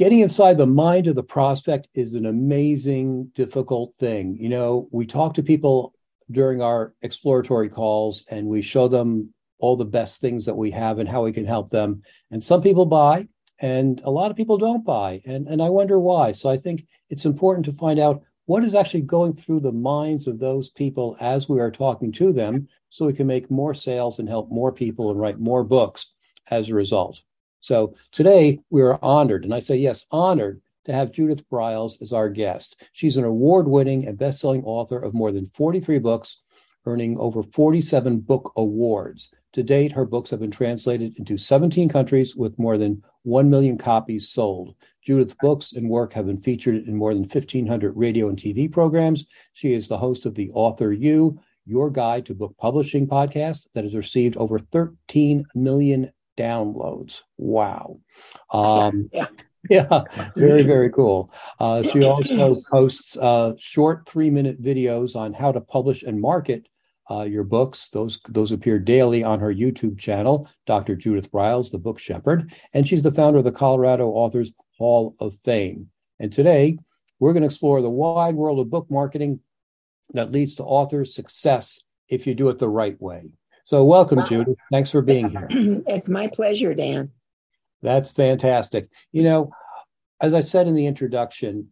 getting inside the mind of the prospect is an amazing, difficult thing. You know, we talk to people during our exploratory calls and we show them all the best things that we have and how we can help them. And some people buy and a lot of people don't buy. And, and I wonder why. So I think it's important to find out what is actually going through the minds of those people as we are talking to them so we can make more sales and help more people and write more books as a result. So today we are honored, and I say yes, honored to have Judith Briles as our guest. She's an award winning and best selling author of more than 43 books, earning over 47 book awards. To date, her books have been translated into 17 countries with more than 1 million copies sold. Judith's books and work have been featured in more than 1,500 radio and TV programs. She is the host of the Author You, Your Guide to Book Publishing podcast that has received over 13 million downloads. Wow. Um, yeah. yeah, very, very cool. Uh, she also posts uh, short three minute videos on how to publish and market uh, your books. Those those appear daily on her YouTube channel, Dr. Judith Briles, the Book Shepherd, and she's the founder of the Colorado Authors Hall of Fame. And today, we're going to explore the wide world of book marketing that leads to author success if you do it the right way. So, welcome, wow. Judith. Thanks for being here. it's my pleasure, Dan. That's fantastic. You know, as I said in the introduction,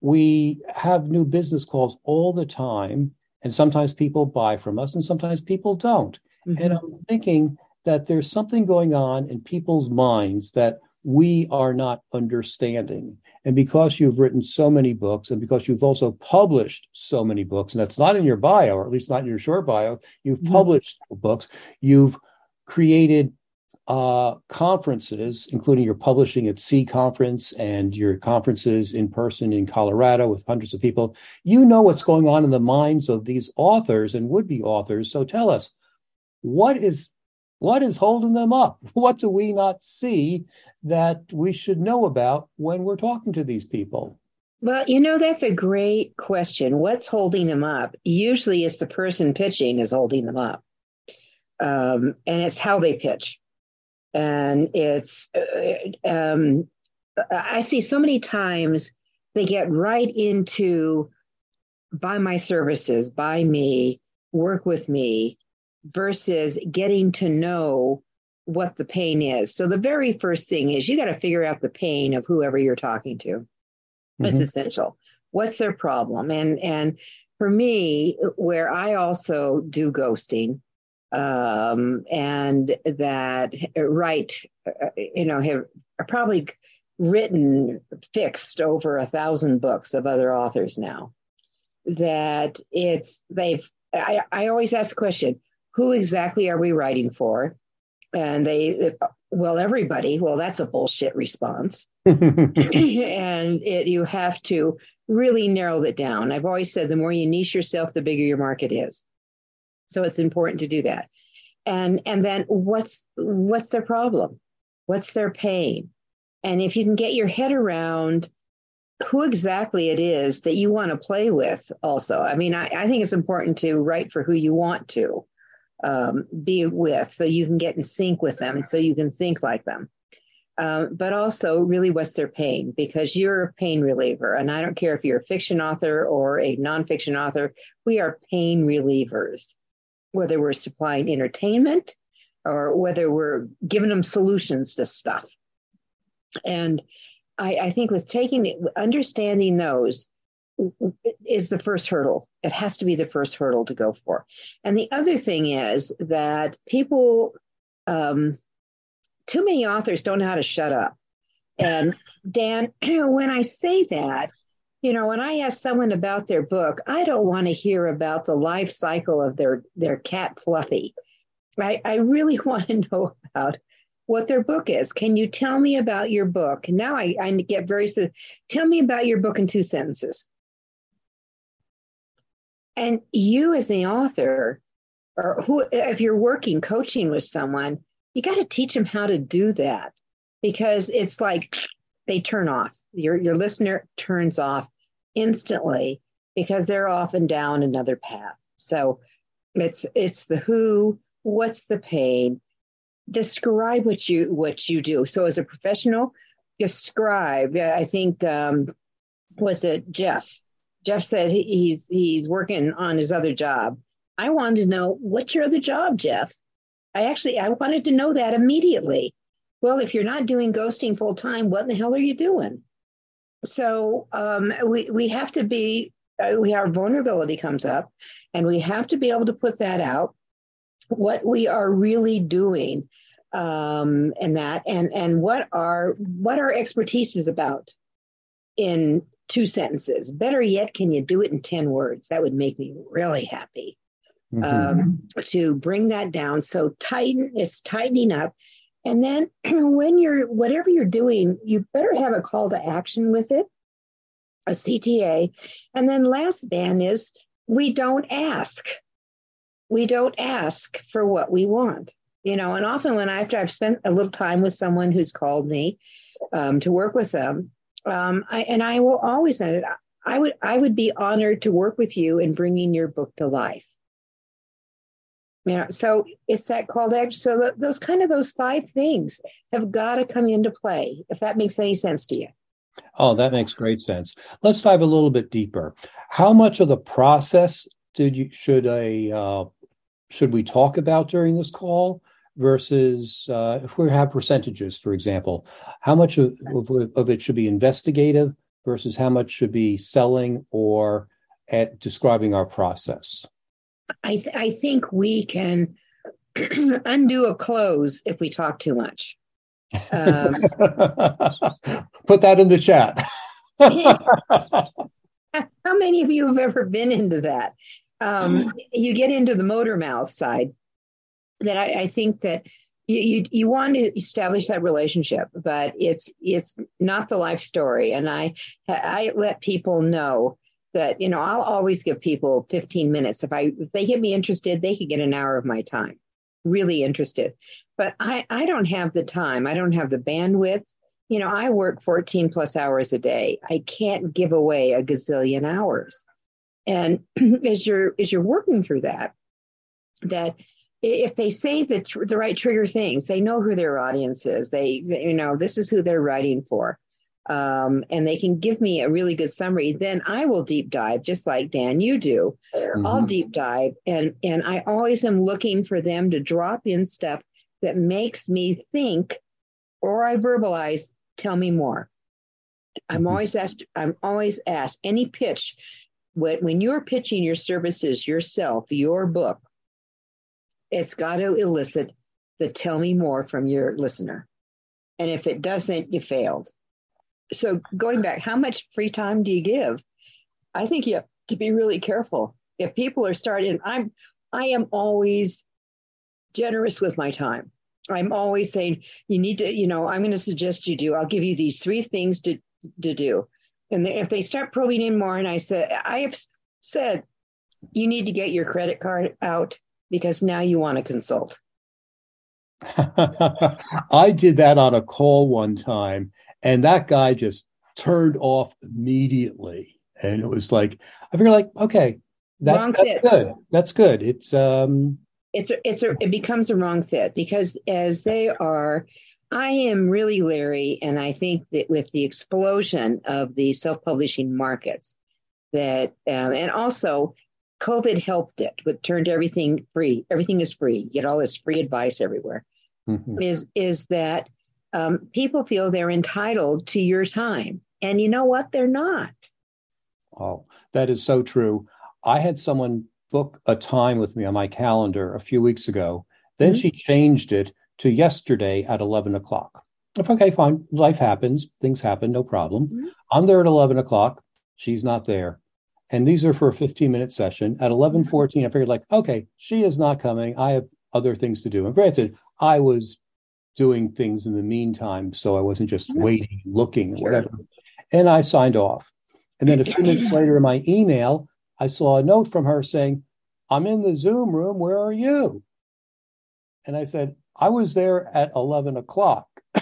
we have new business calls all the time, and sometimes people buy from us, and sometimes people don't. Mm-hmm. And I'm thinking that there's something going on in people's minds that we are not understanding. And because you've written so many books and because you've also published so many books, and that's not in your bio, or at least not in your short bio, you've mm-hmm. published books, you've created uh, conferences, including your publishing at Sea Conference and your conferences in person in Colorado with hundreds of people. You know what's going on in the minds of these authors and would be authors. So tell us, what is what is holding them up? What do we not see that we should know about when we're talking to these people? Well, you know, that's a great question. What's holding them up? Usually it's the person pitching is holding them up. Um, and it's how they pitch. And it's, uh, um, I see so many times they get right into buy my services, buy me, work with me, versus getting to know what the pain is. So the very first thing is you got to figure out the pain of whoever you're talking to. It's mm-hmm. essential. What's their problem? And and for me, where I also do ghosting, um, and that write, you know, have probably written fixed over a thousand books of other authors now. That it's they've. I, I always ask the question: Who exactly are we writing for? and they well everybody well that's a bullshit response. And it, you have to really narrow it down. I've always said the more you niche yourself the bigger your market is. So it's important to do that. And and then what's what's their problem? What's their pain? And if you can get your head around who exactly it is that you want to play with also. I mean I, I think it's important to write for who you want to um, be with so you can get in sync with them so you can think like them. Um, but also, really, what's their pain? Because you're a pain reliever. And I don't care if you're a fiction author or a nonfiction author, we are pain relievers, whether we're supplying entertainment or whether we're giving them solutions to stuff. And I, I think with taking, understanding those, is the first hurdle. It has to be the first hurdle to go for. And the other thing is that people, um, too many authors don't know how to shut up. And Dan, when I say that, you know, when I ask someone about their book, I don't want to hear about the life cycle of their their cat Fluffy. Right? I really want to know about what their book is. Can you tell me about your book? Now I, I get very specific. Tell me about your book in two sentences. And you, as the author, or who, if you're working coaching with someone, you got to teach them how to do that because it's like they turn off. Your your listener turns off instantly because they're often down another path. So it's it's the who, what's the pain, describe what you what you do. So as a professional, describe. I think um, was it Jeff? Jeff said he's he's working on his other job. I wanted to know what's your other job, Jeff. I actually I wanted to know that immediately. Well, if you're not doing ghosting full time, what in the hell are you doing? So um, we we have to be uh, we our vulnerability comes up, and we have to be able to put that out. What we are really doing, um, and that, and and what our what our expertise is about in two sentences. Better yet, can you do it in ten words? That would make me really happy. Mm-hmm. Um, to bring that down, so tighten is tightening up and then when you're, whatever you're doing, you better have a call to action with it, a CTA. And then last, Dan, is we don't ask. We don't ask for what we want. You know, and often when after I've spent a little time with someone who's called me um, to work with them, um, I, and I will always say it. I would I would be honored to work with you in bringing your book to life. Yeah, so it's that call to action. So those kind of those five things have got to come into play. If that makes any sense to you. Oh, that makes great sense. Let's dive a little bit deeper. How much of the process did you should a uh, should we talk about during this call versus uh, if we have percentages, for example, how much of, of, it should be investigative versus how much should be selling or at describing our process? I, th- I think we can undo a close if we talk too much. Um, Put that in the chat. how many of you have ever been into that? Um, you get into the motor mouth side. That I, I think that you, you, you want to establish that relationship, but it's it's not the life story. And I I let people know that you know i'll always give people 15 minutes. If i if they get me interested they could get an hour of my time. Really interested. But i i don't have the time. I don't have the bandwidth. You know i work 14 plus hours a day. I can't give away a gazillion hours. And as you're as you're working through that that if they say the, tr- the right trigger things they know who their audience is they, they you know this is who they're writing for um, and they can give me a really good summary, then I will deep dive, just like Dan, you do. Mm-hmm. I'll deep dive, and and I always am looking for them to drop in stuff that makes me think, or I verbalize. Tell me more. I'm mm-hmm. always asked. I'm always asked any pitch when when you're pitching your services, yourself, your book. It's got to elicit the tell me more from your listener. And if it doesn't, you failed so going back, how much free time do you give? I think you have to be really careful. If people are starting, I'm I am always generous with my time. I'm always saying you need to, you know, I'm going to suggest you do. I'll give you these three things to to do. And if they start probing in more, and I said, I have said, you need to get your credit card out because now you want to consult. I did that on a call one time, and that guy just turned off immediately. And it was like, I figured like, okay, that, that's fit. good. That's good. It's, um, it's, a, it's a, it becomes a wrong fit because as they are, I am really leery. And I think that with the explosion of the self-publishing markets that, um, and also COVID helped it with turned everything free. Everything is free. You get all this free advice everywhere. Mm-hmm. Is is that um, people feel they're entitled to your time. And you know what? They're not. Oh, that is so true. I had someone book a time with me on my calendar a few weeks ago. Then mm-hmm. she changed it to yesterday at 11 o'clock. If okay, fine. Life happens. Things happen. No problem. Mm-hmm. I'm there at 11 o'clock. She's not there. And these are for a 15 minute session. At 11:14, mm-hmm. I figured like, okay, she is not coming. I have other things to do. And granted, I was doing things in the meantime. So I wasn't just Mhm. waiting, looking, Sure. whatever. And I signed off. And then a few minutes later in my email, I saw a note from her saying, I'm in the Zoom room. Where are you? And I said, I was there at 11 o'clock.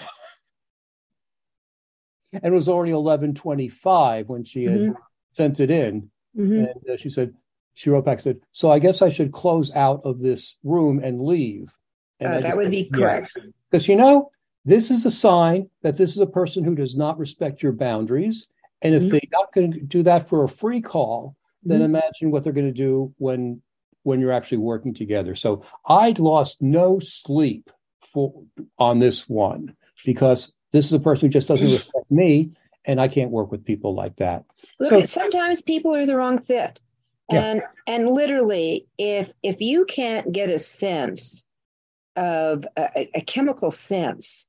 and it was already 11.25 when she had Mhm. sent it in. Mhm. And uh, she said, she wrote back, said, so I guess I should close out of this room and leave. And Uh, that just would be correct. Because you know, this is a sign that this is a person who does not respect your boundaries. And if Mhm. they're not going to do that for a free call, then Mhm. imagine what they're going to do when when you're actually working together. So I'd lost no sleep for on this one because this is a person who just doesn't respect me, and I can't work with people like that. Look, So- sometimes people are the wrong fit. Yeah. And and literally, if if you can't get a sense of a, a chemical sense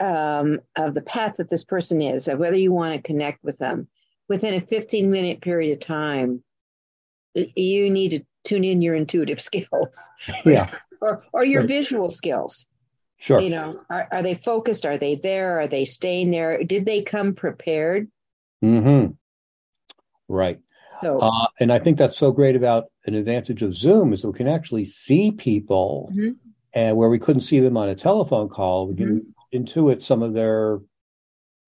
um, of the path that this person is, of whether you want to connect with them within a 15 minute period of time, you need to tune in your intuitive skills Yeah, or or your Right. visual skills. Sure. You know, are, are they focused? Are they there? Are they staying there? Did they come prepared? hmm Right. So Uh, and I think that's so great about an advantage of Zoom is that we can actually see people, Mhm. and where we couldn't see them on a telephone call, we can Mm-hmm. intuit some of their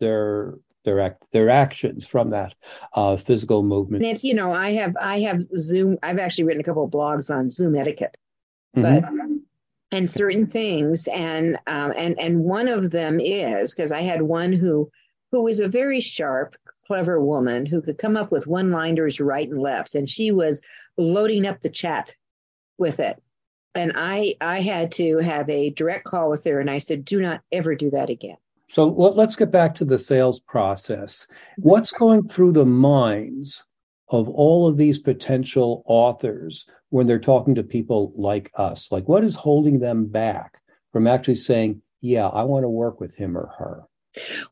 their their act their actions from that uh, physical movement. And it's, you know, I have I have Zoom. I've actually written a couple of blogs on Zoom etiquette, but and certain things, and um, and and one of them is because I had one who who was a very sharp, clever woman who could come up with one liners right and left, and she was loading up the chat with it. And I I had to have a direct call with her, and I said, "Do not ever do that again." So let, us get back to the sales process. What's going through the minds of all of these potential authors when they're talking to people like us? Like, what is holding them back from actually saying, "Yeah, I want to work with him or her"?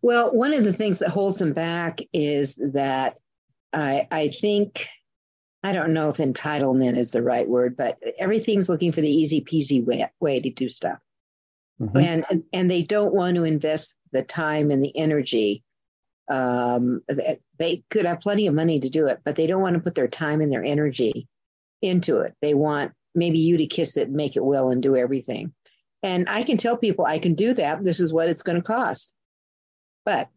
Well, one of the things that holds them back is that I, I think, I don't know if entitlement is the right word, but everything's looking for the easy peasy way, way to do stuff. Mhm. And, and they don't want to invest the time and the energy. Um, they- could have plenty of money to do it, but they don't want to put their time and their energy into it. They want maybe you to kiss it make it well and do everything. And I can tell people I can do that. This is what it's going to cost. But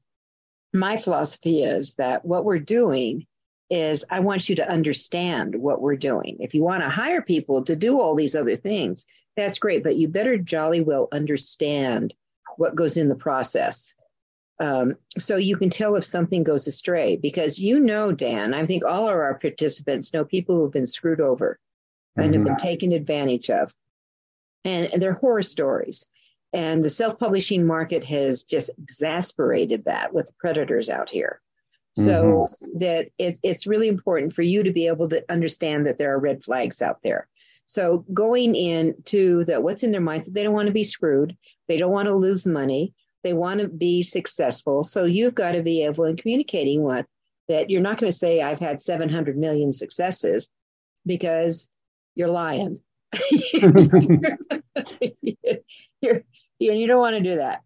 my philosophy is that what we're doing is I want you to understand what we're doing. If you want to hire people to do all these other things, that's great, but you better jolly well understand what goes in the process. Um, so you can tell if something goes astray because you know, Dan, I think all of our participants know people who have been screwed over and have Mhm. been taken advantage of. And, and they're horror stories. And the self publishing market has just exasperated that with predators out here. So that it, it's really important for you to be able to understand that there are red flags out there. So going into the what's in their minds, they don't want to be screwed. They don't want to lose money. They want to be successful. So you've got to be able in communicating with that you're not going to say I've had 700 million successes because you're lying. you're, you, you don't want to do that.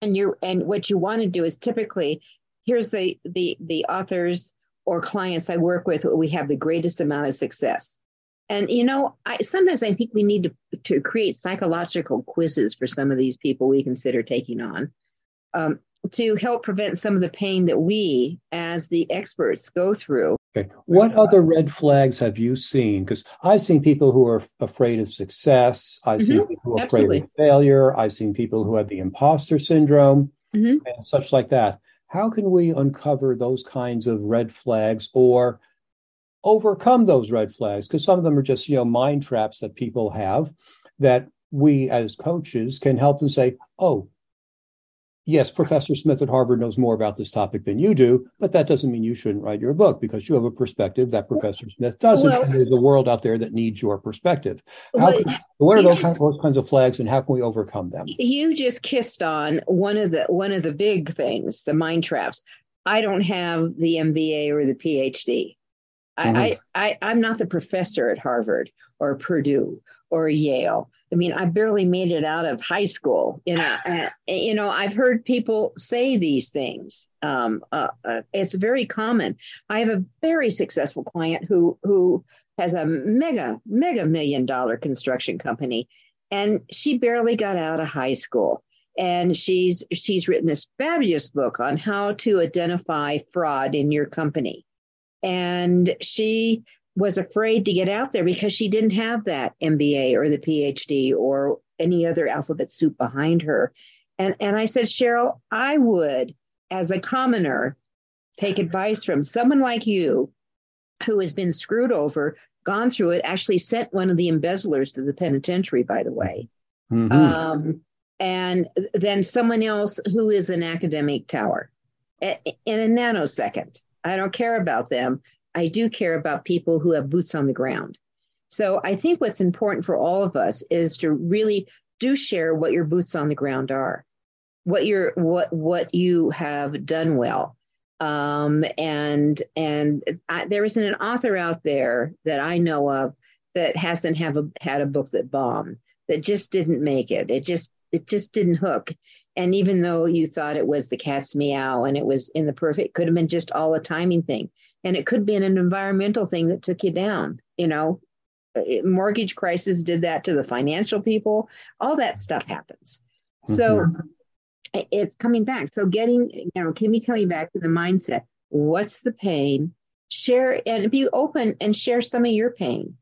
And you and what you want to do is typically here's the the the authors or clients I work with we have the greatest amount of success. And you know, I sometimes I think we need to to create psychological quizzes for some of these people we consider taking on um, to help prevent some of the pain that we as the experts go through. Okay. What other red flags have you seen? Because I've seen people who are afraid of success. I've seen Mhm. people who are Absolutely. afraid of failure. I've seen people who have the imposter syndrome Mhm. and such like that. How can we uncover those kinds of red flags or overcome those red flags? Because some of them are just, you know, mind traps that people have that we as coaches can help them say, oh, yes, Professor Smith at Harvard knows more about this topic than you do, but that doesn't mean you shouldn't write your book because you have a perspective that Professor Smith doesn't. Well- there's a world out there that needs your perspective. How can, what are those, just- those kinds of flags and how can we overcome them? you just kissed on one of the one of the big things, the mind traps. I don't have the MBA or the PhD. I, Mhm. I, I I'm not the professor at Harvard or Purdue or Yale. I mean, I barely made it out of high school. You know, and, you know, I've heard people say these things. Um, uh, uh, it's very common. I have a very successful client who who has a mega mega million dollar construction company, and she barely got out of high school. And she's she's written this fabulous book on how to identify fraud in your company. And she was afraid to get out there because she didn't have that MBA or the PhD or any other alphabet soup behind her. And, and I said, Cheryl, I would, as a commoner, take advice from someone like you who has been screwed over, gone through it, actually sent one of the embezzlers to the penitentiary, by the way. Mm-hmm. Um, and then someone else who is an academic tower in a nanosecond. I don't care about them. I do care about people who have boots on the ground. So I think what's important for all of us is to really do share what your boots on the ground are, what your what what you have done well. Um, and and I, there isn't an author out there that I know of that hasn't have a, had a book that bombed, that just didn't make it. It just it just didn't hook. And even though you thought it was the cat's meow and it was in the perfect, could have been just all a timing thing. And it could be an environmental thing that took you down you know? It, mortgage crisis did that to the financial people. All that stuff happens. Mm-hmm. so it's coming back. So getting you know can be coming back to the mindset what's the pain? Share and be open and share some of your pain.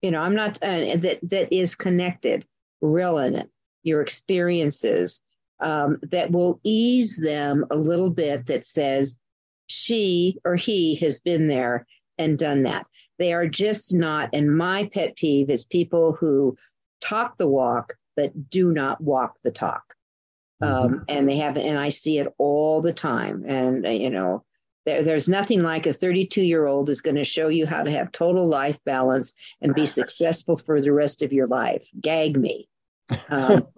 You know i'm not uh, that that is connected relevant your experiences um, that will ease them a little bit that says she or he has been there and done that. They are just not, and my pet peeve is people who talk the walk but do not walk the talk. Mm-hmm. Um, and they have, and I see it all the time. And, uh, you know, there, there's nothing like a 32 year old is going to show you how to have total life balance and be successful for the rest of your life. Gag me. Um,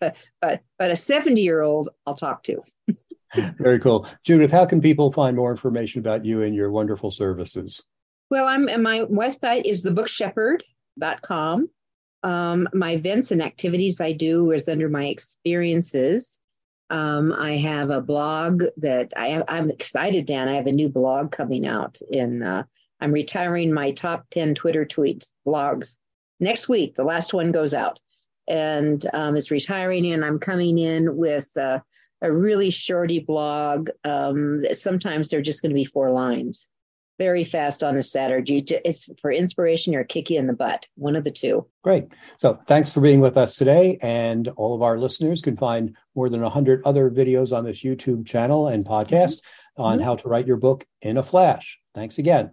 but, but, but a 70 year old I'll talk to. Very cool. Judith, how can people find more information about you and your wonderful services? Well, I'm my website is thebookshepherd.com. Um, my events and activities I do is under my experiences. Um, I have a blog that I am excited, Dan. I have a new blog coming out in. Uh, I'm retiring my top ten Twitter tweets blogs next week. The last one goes out, and um, is retiring, and I'm coming in with. Uh, a really shorty blog. Um, sometimes they're just going to be four lines, very fast on a Saturday. It's for inspiration or kick you in the butt, one of the two. Great. So thanks for being with us today. And all of our listeners can find more than 100 other videos on this YouTube channel and podcast mm-hmm. on mm-hmm. how to write your book in a flash. Thanks again.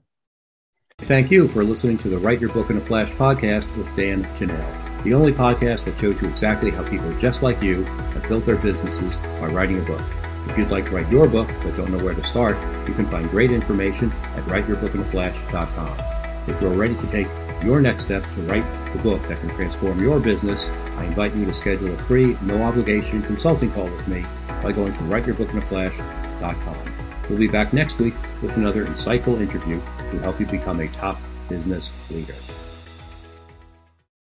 Thank you for listening to the Write Your Book in a Flash podcast with Dan Janal the only podcast that shows you exactly how people just like you have built their businesses by writing a book. If you'd like to write your book but don't know where to start, you can find great information at writeyourbookinaflash.com. If you're ready to take your next step to write the book that can transform your business, I invite you to schedule a free, no obligation consulting call with me by going to writeyourbookinaflash.com. We'll be back next week with another insightful interview to help you become a top business leader.